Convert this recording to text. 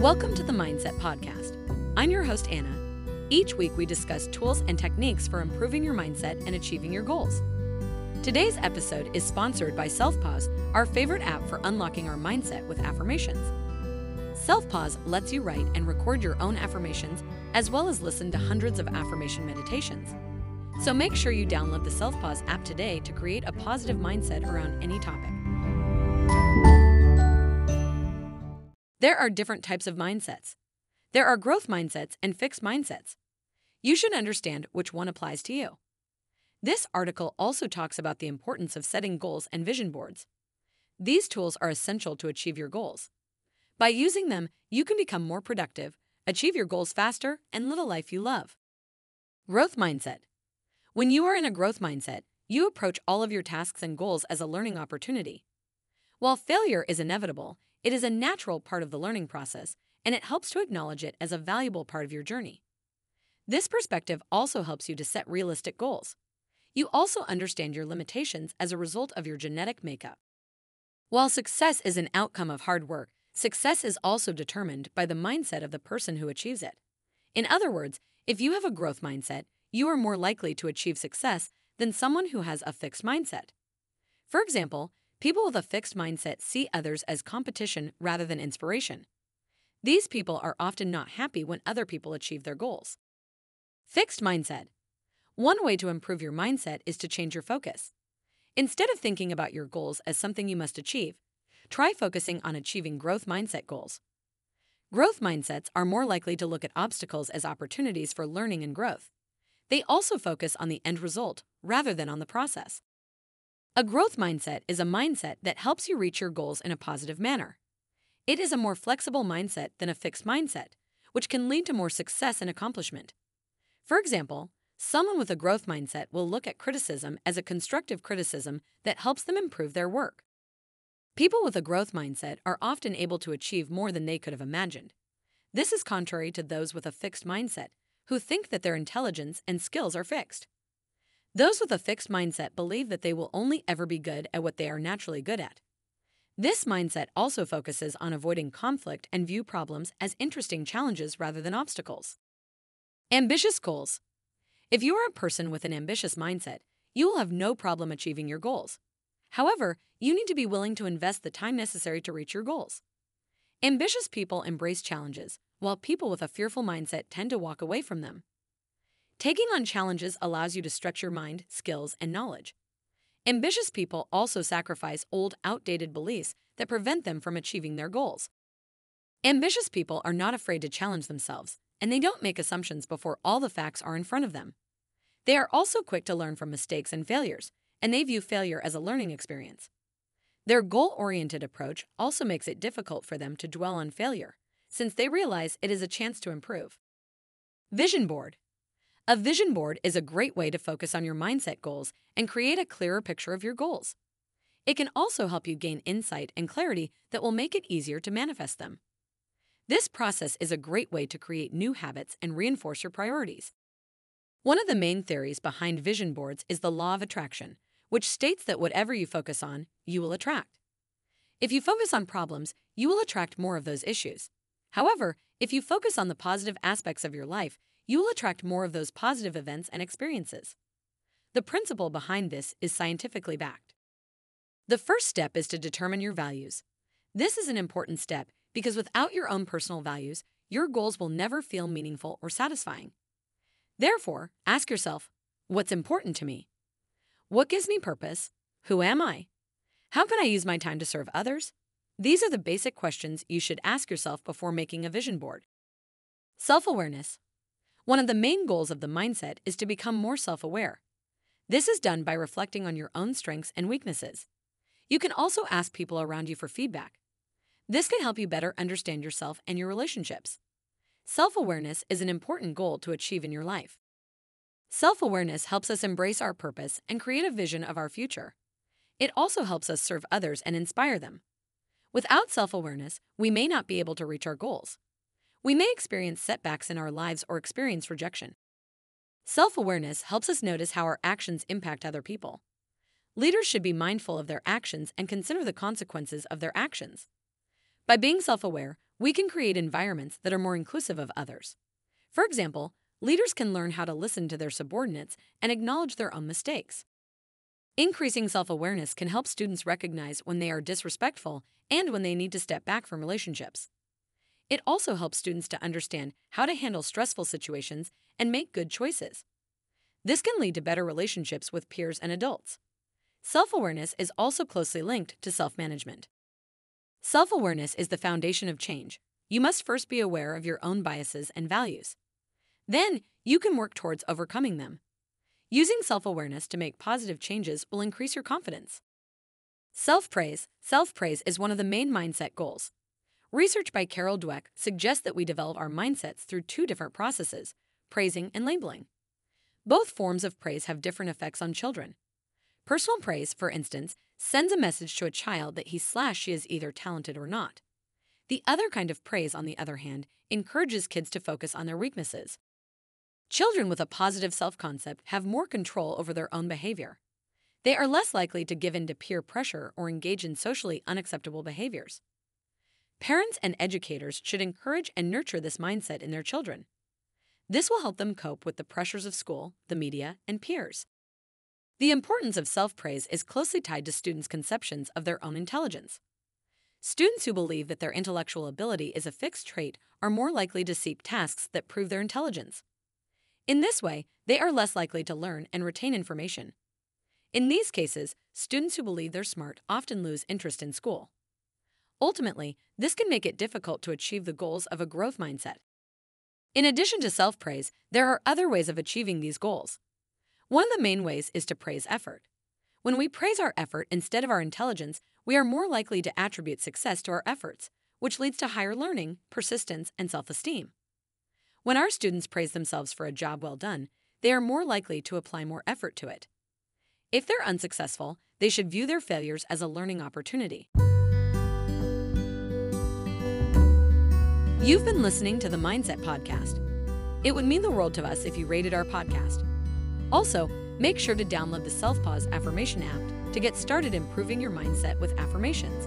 Welcome to the Mindset Podcast. I'm your host, Anna. Each week, we discuss tools and techniques for improving your mindset and achieving your goals. Today's episode is sponsored by SelfPause, our favorite app for unlocking our mindset with affirmations. SelfPause lets you write and record your own affirmations, as well as listen to hundreds of affirmation meditations. So make sure you download the SelfPause app today to create a positive mindset around any topic. There are different types of mindsets. There are growth mindsets and fixed mindsets. You should understand which one applies to you. This article also talks about the importance of setting goals and vision boards. These tools are essential to achieve your goals. By using them, you can become more productive, achieve your goals faster, and live a life you love. Growth mindset. When you are in a growth mindset, you approach all of your tasks and goals as a learning opportunity. While failure is inevitable, it is a natural part of the learning process, and it helps to acknowledge it as a valuable part of your journey. This perspective also helps you to set realistic goals. You also understand your limitations as a result of your genetic makeup. While success is an outcome of hard work, success is also determined by the mindset of the person who achieves it. In other words, if you have a growth mindset, you are more likely to achieve success than someone who has a fixed mindset. For example, People with a fixed mindset see others as competition rather than inspiration. These people are often not happy when other people achieve their goals. Fixed mindset. One way to improve your mindset is to change your focus. Instead of thinking about your goals as something you must achieve, try focusing on achieving growth mindset goals. Growth mindsets are more likely to look at obstacles as opportunities for learning and growth. They also focus on the end result rather than on the process. A growth mindset is a mindset that helps you reach your goals in a positive manner. It is a more flexible mindset than a fixed mindset, which can lead to more success and accomplishment. For example, someone with a growth mindset will look at criticism as a constructive criticism that helps them improve their work. People with a growth mindset are often able to achieve more than they could have imagined. This is contrary to those with a fixed mindset, who think that their intelligence and skills are fixed. Those with a fixed mindset believe that they will only ever be good at what they are naturally good at. This mindset also focuses on avoiding conflict and view problems as interesting challenges rather than obstacles. Ambitious goals. If you are a person with an ambitious mindset, you will have no problem achieving your goals. However, you need to be willing to invest the time necessary to reach your goals. Ambitious people embrace challenges, while people with a fearful mindset tend to walk away from them. Taking on challenges allows you to stretch your mind, skills, and knowledge. Ambitious people also sacrifice old, outdated beliefs that prevent them from achieving their goals. Ambitious people are not afraid to challenge themselves, and they don't make assumptions before all the facts are in front of them. They are also quick to learn from mistakes and failures, and they view failure as a learning experience. Their goal oriented approach also makes it difficult for them to dwell on failure, since they realize it is a chance to improve. Vision Board a vision board is a great way to focus on your mindset goals and create a clearer picture of your goals. It can also help you gain insight and clarity that will make it easier to manifest them. This process is a great way to create new habits and reinforce your priorities. One of the main theories behind vision boards is the law of attraction, which states that whatever you focus on, you will attract. If you focus on problems, you will attract more of those issues. However, if you focus on the positive aspects of your life, you will attract more of those positive events and experiences. The principle behind this is scientifically backed. The first step is to determine your values. This is an important step because without your own personal values, your goals will never feel meaningful or satisfying. Therefore, ask yourself what's important to me? What gives me purpose? Who am I? How can I use my time to serve others? These are the basic questions you should ask yourself before making a vision board. Self awareness. One of the main goals of the mindset is to become more self aware. This is done by reflecting on your own strengths and weaknesses. You can also ask people around you for feedback. This can help you better understand yourself and your relationships. Self awareness is an important goal to achieve in your life. Self awareness helps us embrace our purpose and create a vision of our future. It also helps us serve others and inspire them. Without self awareness, we may not be able to reach our goals. We may experience setbacks in our lives or experience rejection. Self awareness helps us notice how our actions impact other people. Leaders should be mindful of their actions and consider the consequences of their actions. By being self aware, We can create environments that are more inclusive of others. For example, leaders can learn how to listen to their subordinates and acknowledge their own mistakes. Increasing self awareness can help students recognize when they are disrespectful and when they need to step back from relationships. It also helps students to understand how to handle stressful situations and make good choices. This can lead to better relationships with peers and adults. Self awareness is also closely linked to self management. Self awareness is the foundation of change. You must first be aware of your own biases and values. Then, you can work towards overcoming them. Using self awareness to make positive changes will increase your confidence. Self praise Self praise is one of the main mindset goals. Research by Carol Dweck suggests that we develop our mindsets through two different processes praising and labeling. Both forms of praise have different effects on children. Personal praise, for instance, sends a message to a child that he slash she is either talented or not. The other kind of praise, on the other hand, encourages kids to focus on their weaknesses. Children with a positive self concept have more control over their own behavior. They are less likely to give in to peer pressure or engage in socially unacceptable behaviors. Parents and educators should encourage and nurture this mindset in their children. This will help them cope with the pressures of school, the media, and peers. The importance of self praise is closely tied to students' conceptions of their own intelligence. Students who believe that their intellectual ability is a fixed trait are more likely to seek tasks that prove their intelligence. In this way, they are less likely to learn and retain information. In these cases, students who believe they're smart often lose interest in school. Ultimately, this can make it difficult to achieve the goals of a growth mindset. In addition to self praise, there are other ways of achieving these goals. One of the main ways is to praise effort. When we praise our effort instead of our intelligence, we are more likely to attribute success to our efforts, which leads to higher learning, persistence, and self esteem. When our students praise themselves for a job well done, they are more likely to apply more effort to it. If they're unsuccessful, they should view their failures as a learning opportunity. You've been listening to the Mindset Podcast. It would mean the world to us if you rated our podcast. Also, make sure to download the Self Pause Affirmation app to get started improving your mindset with affirmations.